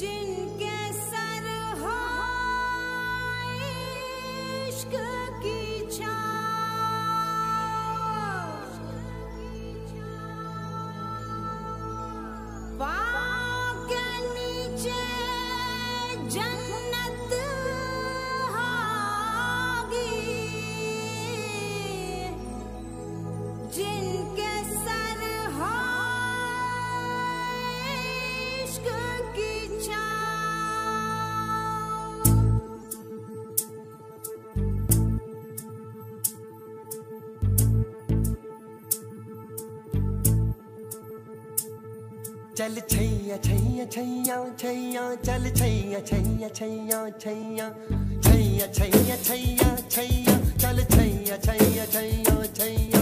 de चल छैया छैया छैया छैया चल छैया छैया छैया छैया छैया छैया छैया छैया चल Chaiyya Chaiyya Chaiyya Chaiyya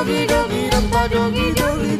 doggy doggy doggy doggy doggy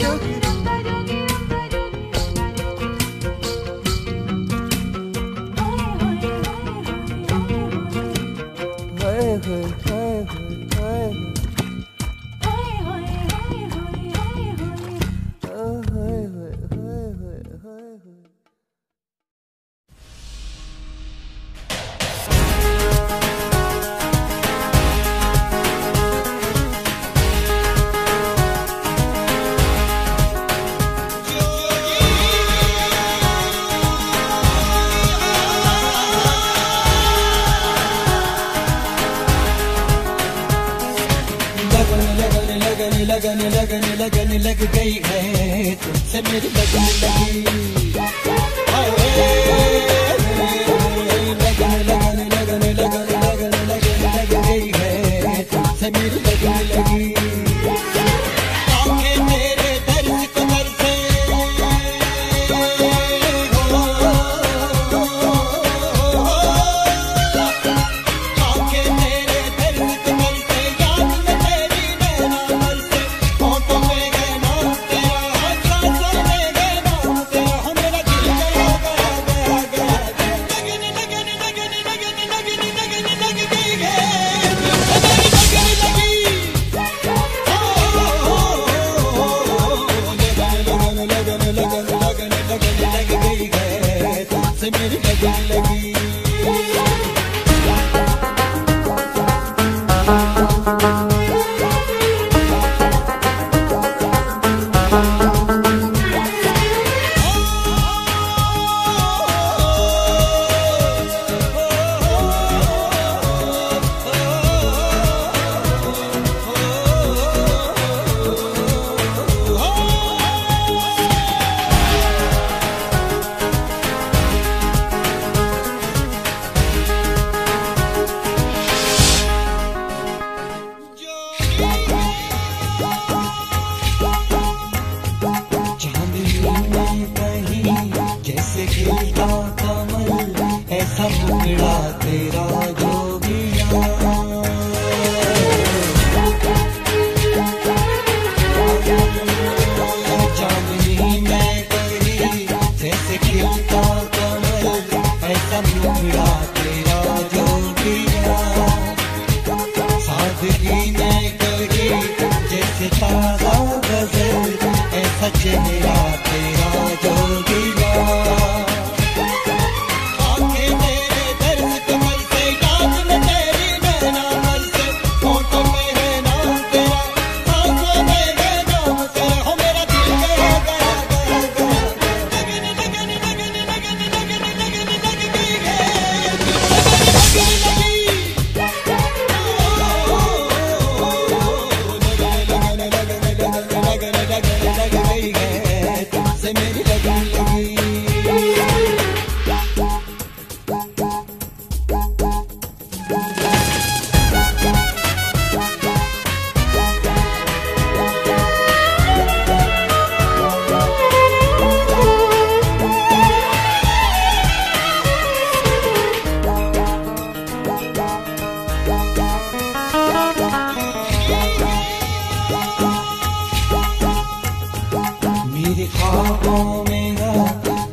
ख्वाबों मेरा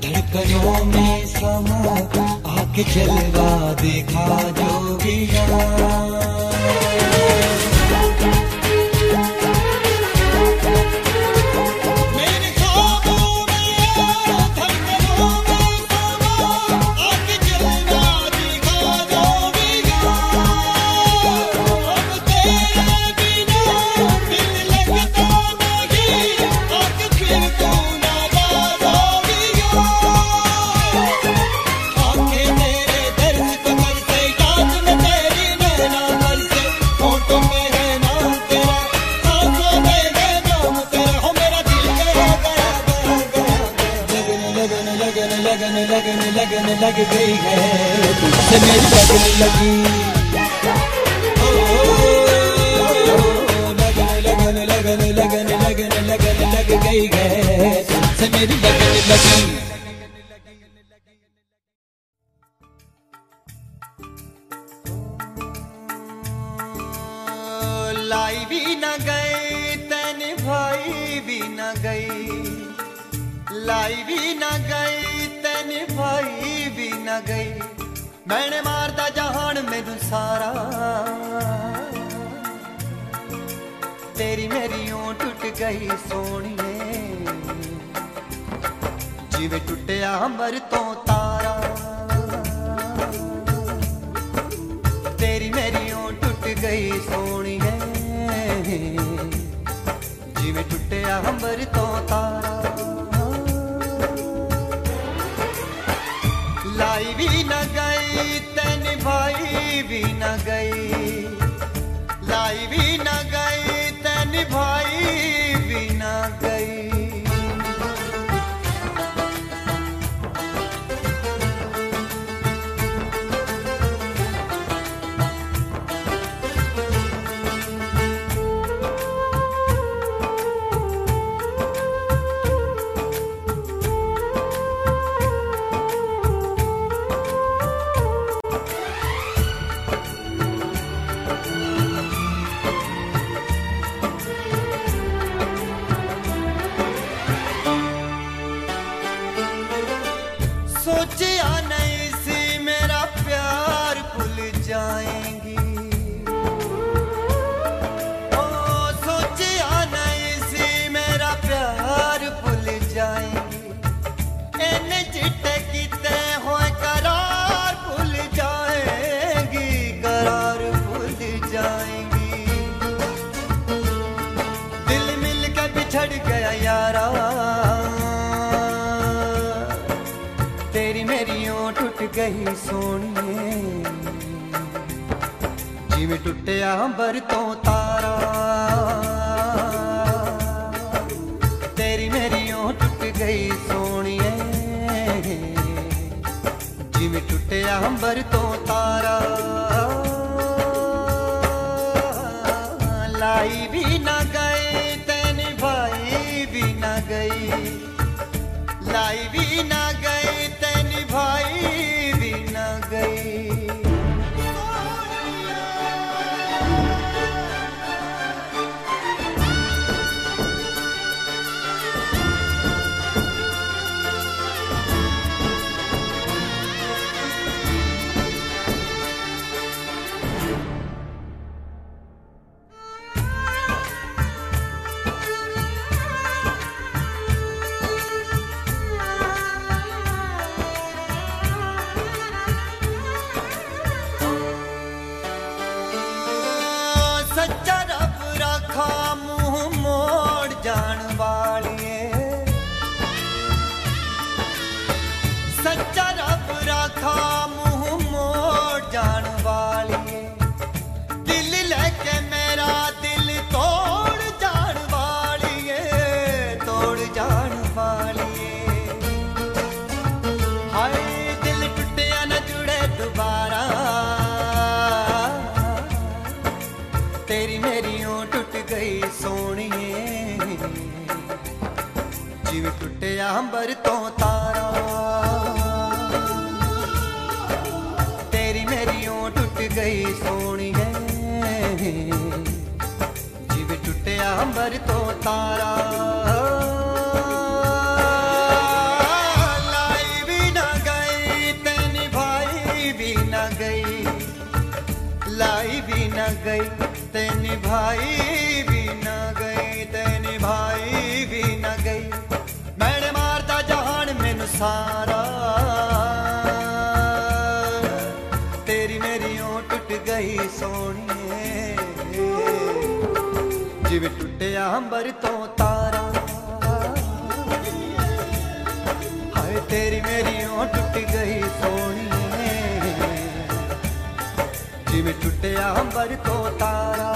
धड़कनों में समा आके चलवा देखा जो भी लग गई है तुझसे मेरी लगने लगी लगन लगन लगन लगन लगने लगने लग गई है तुझसे मेरी लगने लगी तारा। लाई भी न गई, तेन भाई भी न गई। लाई भी न गई, तेन भाई अंबर तो तारा। हाय तेरी मेरी ओ टूट गई सोनी। जिम टूटे अंबर तो तारा।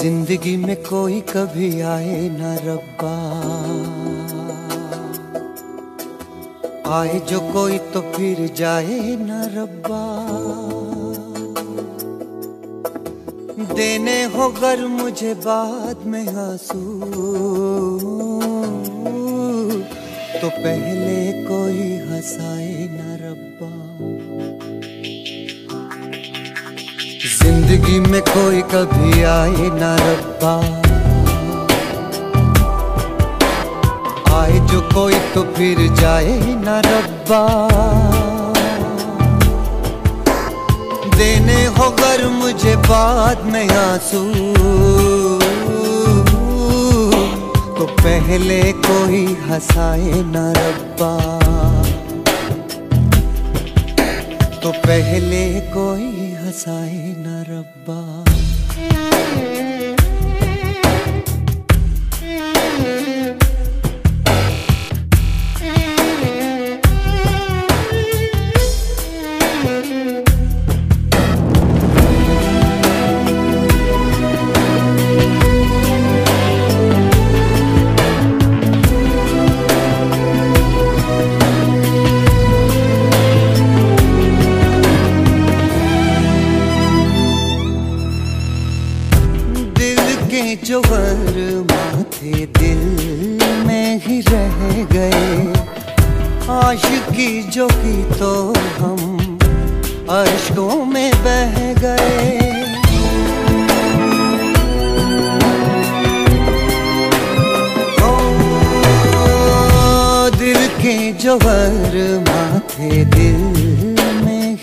ज़िंदगी में कोई कभी आए न रब्बा। आए जो कोई तो फिर जाए न रब्बा। देने हो गर मुझे बाद में आँसू। तो पहले कोई हंसाए ज़िंदगी में कोई कभी आए ना रब्बा। आए जो कोई तो फिर जाए ना रब्बा। देने हो गर मुझे बाद में आँसू। तो पहले कोई हंसाए ना रब्बा। तो पहले कोई हंसाए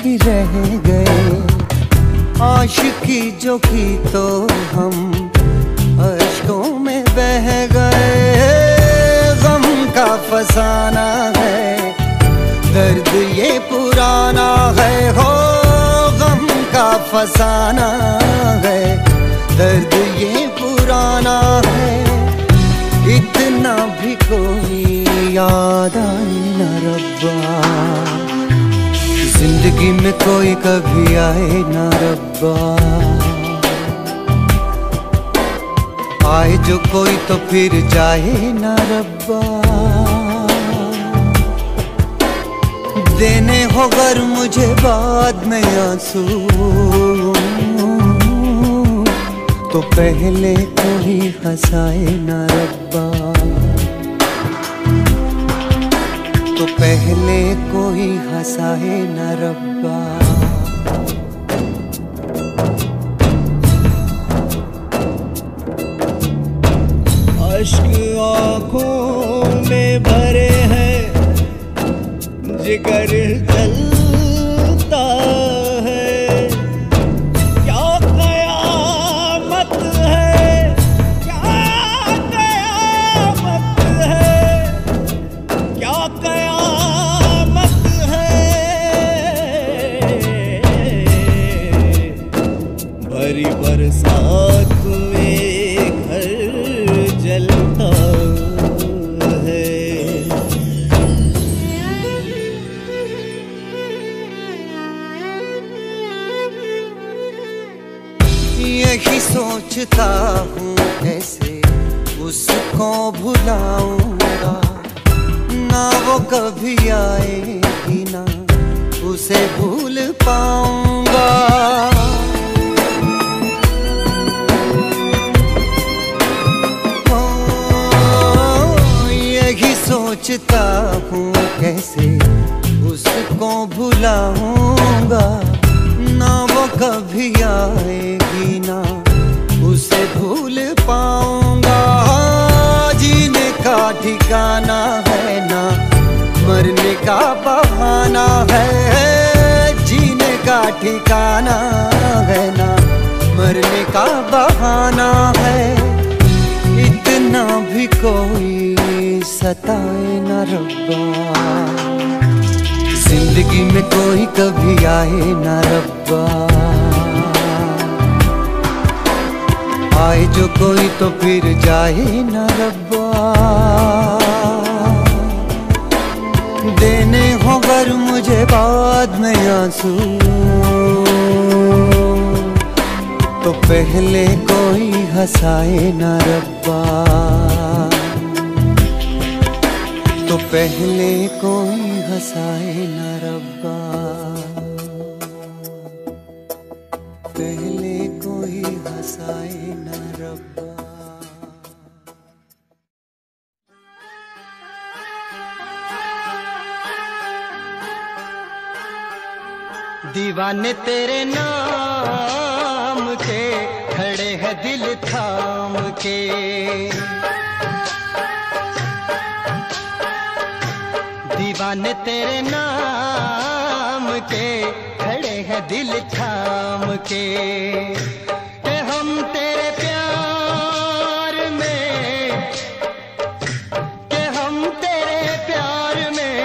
ही रह गए। आशिकी जो की तो हम अश्कों में बह गए। गम का फसाना है, दर्द ये पुराना है। हो, गम का फसाना है, दर्द ये पुराना है। इतना भी कोई याद आए न रब्बा। ज़िंदगी में कोई कभी आए ना रब्बा। आए जो कोई तो फिर जाए ना रब्बा। देने हो गर मुझे बाद में आँसू। तो पहले कोई हंसाए ना रब्बा। पहले कोई हंसाए न रब्बा। अश्क आँखों में भरे हैं जिगर सोचता हूँ कैसे उसको भुलाऊँगा। ना वो कभी आएगी ना उसे भूल पाऊँगा। जीने का ठिकाना है ना, मरने का बहाना है। जीने का ठिकाना है ना, मरने का बहाना है। इतना भी कोई सताए न रब्बा। ज़िंदगी में कोई कभी आए न रब्बा। आए जो कोई तो फिर जाए न रब्बा। देने हो गर मुझे बाद में आँसू। तो पहले कोई हंसाए ना रब्बा। तो पहले कोई हंसाए न रब्बा। पहले कोई ना दीवाने तेरे नाम के, खड़े हैं दिल थाम के। दीवाने तेरे नाम के, खड़े हैं दिल थाम के। कि हम तेरे प्यार में कि हम तेरे प्यार में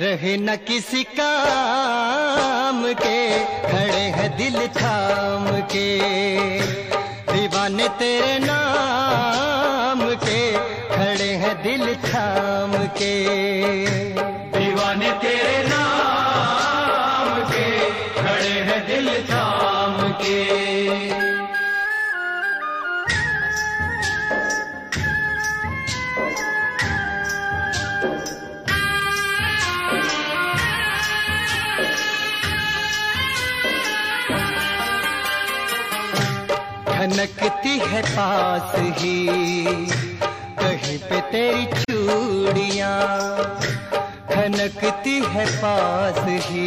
रहे न किसी काम के, खड़े हैं दिल थाम के। दीवाने तेरे नाम थाम के। दीवाने तेरे नाम के खड़े हैं दिल थाम के। खनकती है पास ही कहीं पे तेरी चूड़ियाँ। खनकती है पास ही।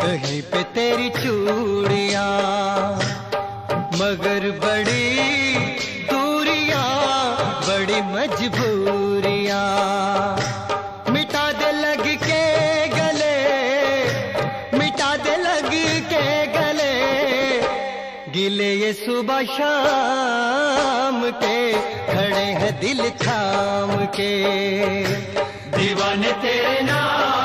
कहीं पे तेरी चूड़ियाँ। मगर बड़ी दूरियाँ, बड़ी मजबूरियाँ। मिटा दे लग के गले, मिटा दे लग के गले। गिले ये सुबह शाम दिल थाम के। दीवाने तेरे नाम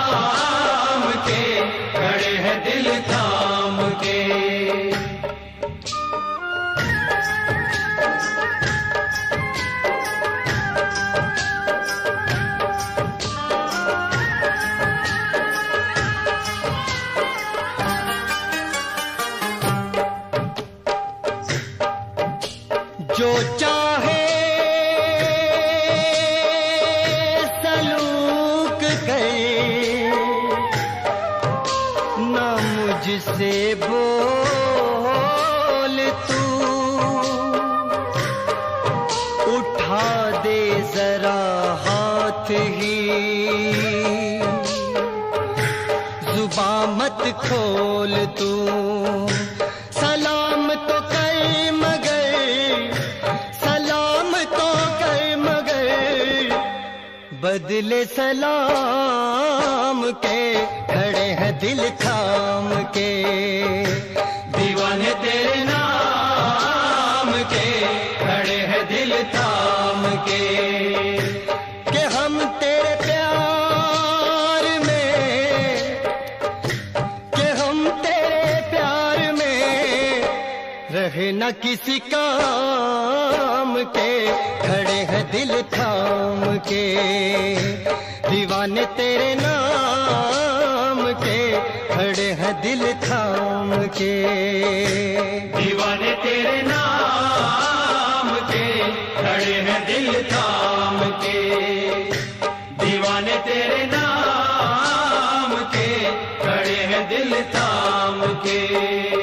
बदले सलाम के, खड़े हैं दिल थाम के। दीवाने तेरे नाम के, खड़े हैं दिल थाम के। कि हम तेरे प्यार में, कि हम तेरे प्यार में, रहे न किसी काम के, खड़े हैं दिल थाम के। दीवाने तेरे नाम के, खड़े हैं दिल थाम के। दीवाने तेरे नाम के, खड़े हैं दिल थाम के। दीवाने तेरे नाम के, खड़े हैं दिल थाम के।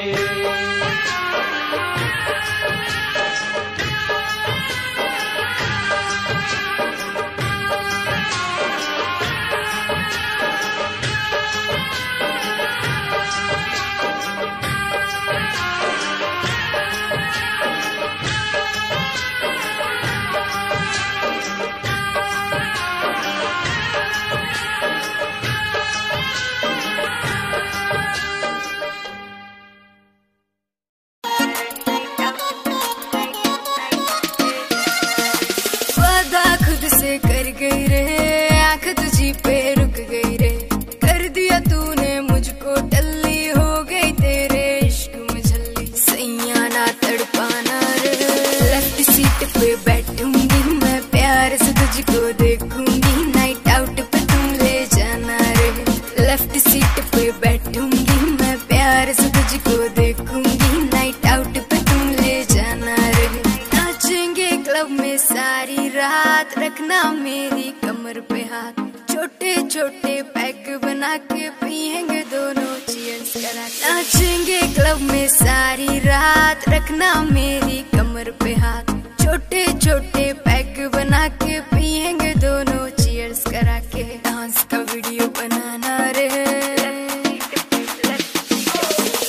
कमर छोटे छोटे पैक बना के पियेंगे दोनों चीयर्स करा। नाचेंगे क्लब में सारी रात, रखना मेरी कमर पे हाथ। छोटे छोटे पैक बना के पियेंगे दोनों चीयर्स करा के। डांस का वीडियो बनाना रे।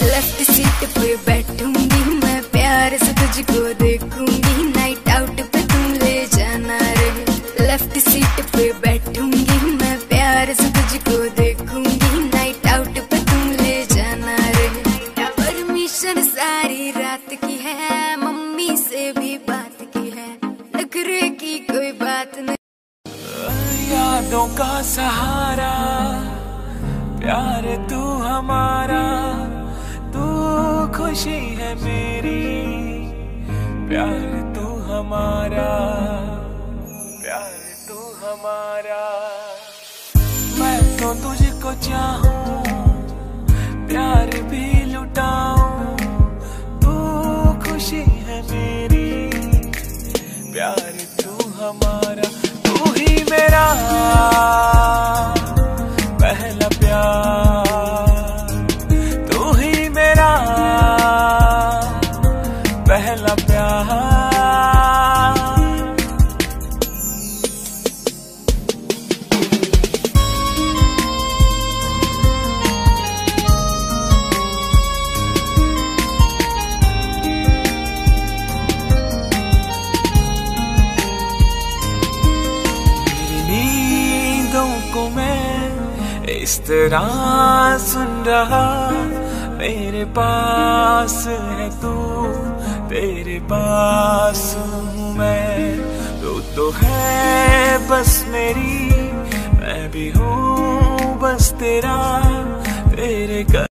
लेफ़्ट सीट पे बैठूँगी मैं, प्यार से तुझको देखूँगी सहारा, प्यार तू हमारा, तू खुशी है मेरी, प्यार तू हमारा, प्यार तू हमारा। मैं तो तुझको चाहूँ, प्यार भी लुटाऊं, तू खुशी है मेरी, प्यार तू हमारा, तू ही मेरा। मैं सुन रहा, मेरे पास है तू, तेरे पास हूँ मैं। तू तो है बस मेरी, मैं भी हूँ बस तेरा, तेरे कर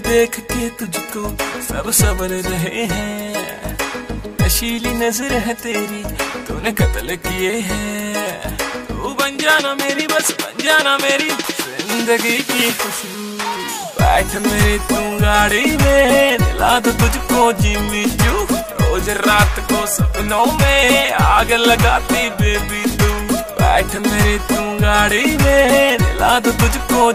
देख के तुझको सब सबर रहे हैं। नशीली नज़र है तेरी, तूने कत्ल किए हैं। तू बन जाना मेरी बस, बन जाना मेरी ज़िंदगी की खुशबू। बैठ मेरी तू गाड़ी में, दिला दो तुझको जिमी चू रोज रात को सपनों में, आग लगाती बेबी तू। बैठ मेरी तू गाड़ी में, दिला दो तुझको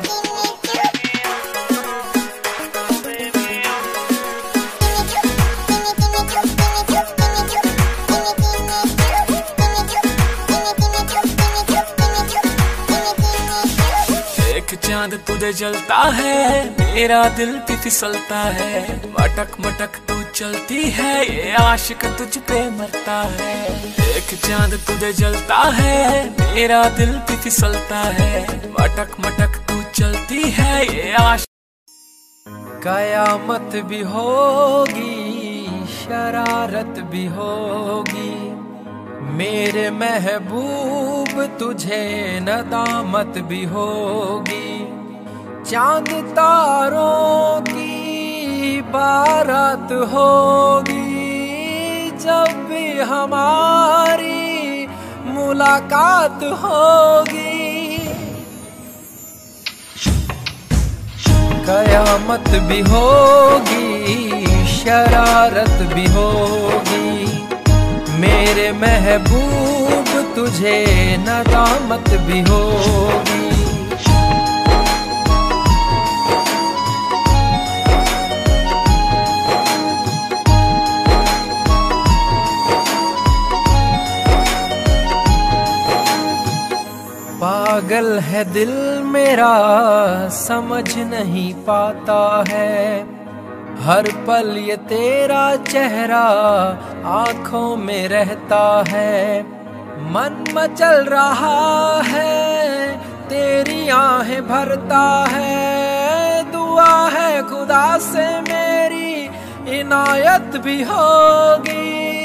जलता है, मेरा दिल भी फिसलता है। मटक मटक तू चलती है, ये आशिक तुझ पे मरता है। एक चाँद तुझे जलता है, मेरा दिल भी फिसलता है। मटक मटक तू चलती है, ये आशिक कयामत भी होगी, शरारत भी होगी। मेरे महबूब तुझे नदामत भी होगी। चाँद तारों की बारात होगी, जब भी हमारी मुलाकात होगी। कयामत भी होगी, शरारत भी होगी। मेरे महबूब, तुझे नदामत भी होगी। पागल है दिल मेरा, समझ नहीं पाता है। हर पल ये तेरा चेहरा आँखों में रहता है। मन मचल रहा है, तेरी आहें भरता है। दुआ है खुदा से मेरी, इनायत भी होगी।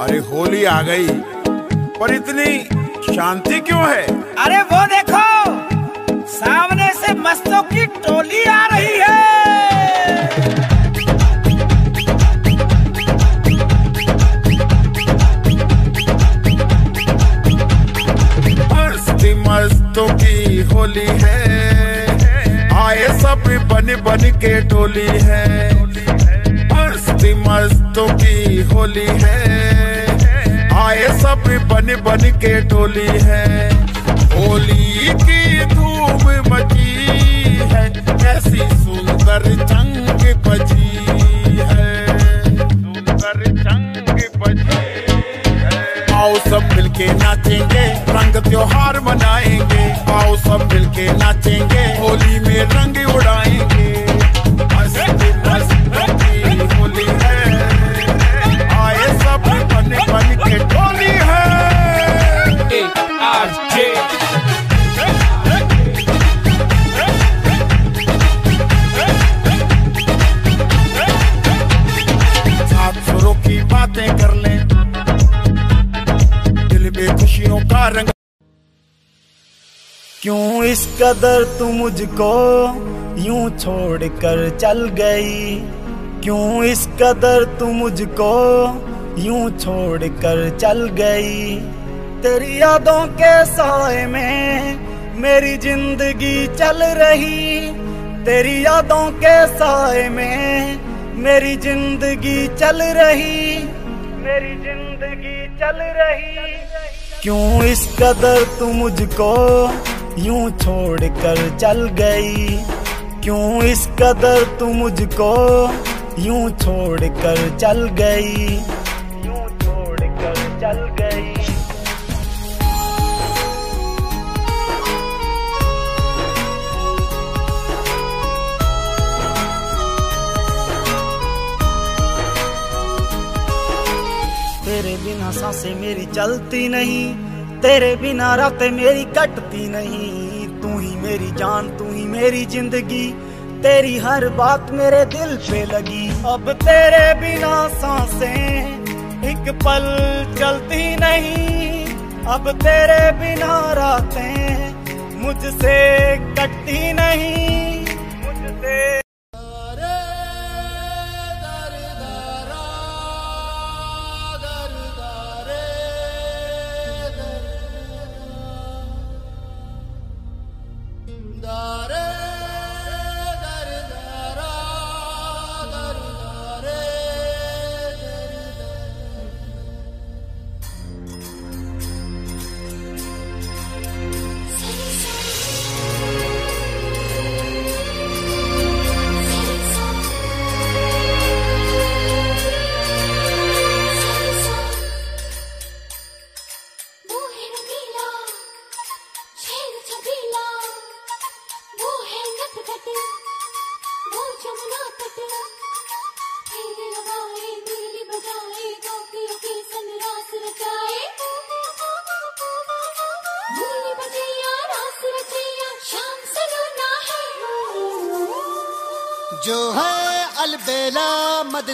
अरे होली आ गई पर इतनी शांति क्यों है? अरे वो देखो सामने से मस्तों की टोली आ रही है। मस्ती मस्तों की होली है आए सब बन बन के टोली है। मस्ती मस्तों की होली है। आए सब बन बन के टोली है। होली की धूम मची है, ऐसी सुंदर चंग बजी है। सुंदर चंग बजी आओ सब मिलके नाचेंगे, रंग त्योहार मनाएँगे। आओ सब मिलके नाचेंगे, होली में रंग उड़ाएँगे। क्यों इस कदर तू मुझको यूँ छोड़ कर चल गई? क्यों इस कदर तू मुझको यूँ छोड़ कर चल गई? तेरी यादों के साए में मेरी ज़िंदगी चल रही। तेरी यादों के साए में मेरी ज़िंदगी चल रही। मेरी ज़िंदगी चल रही। क्यों इस कदर तू मुझको यूँ छोड़ कर चल गई। क्यों इस कदर तू मुझको यूँ छोड़ कर चल गई? यूँ छोड़ कर चल गई। तेरे बिना साँसें मेरी चलती नहीं, तेरे बिना रातें मेरी कटती नहीं। तू ही मेरी जान, तू ही मेरी ज़िंदगी। तेरी हर बात मेरे दिल पे लगी। अब तेरे बिना साँसें एक पल चलती नहीं। अब तेरे बिना रातें मुझसे कटती नहीं।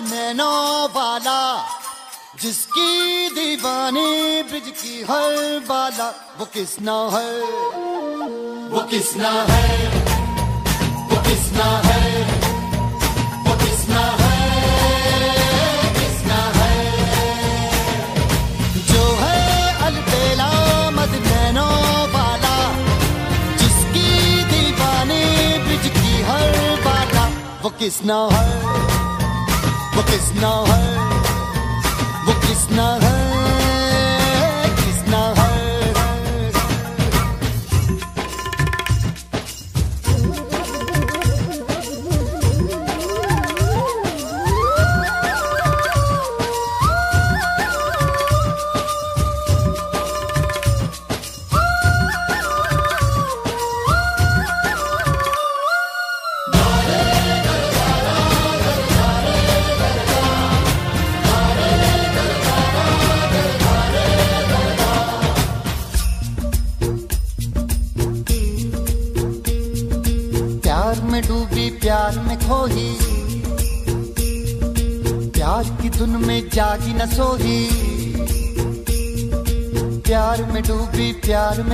नैनो वाला, जिसकी दीवानी ब्रिज की हर बाला, वो किसना है? वो किसना है? वो किसना है? वो किसना है? जो है अलबेला जिसकी दीवानी ब्रिज की हर बाला, वो किसना है? वो किसना है? वो किसना है?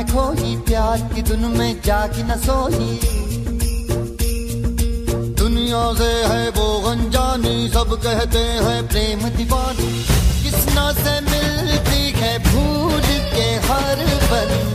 में खोही, प्यार की धुन में जागी न सोही। दुनिया से है वो गंजानी सब कहते हैं प्रेम दीवानी। किसना से मिलती है भूल के हर बंधन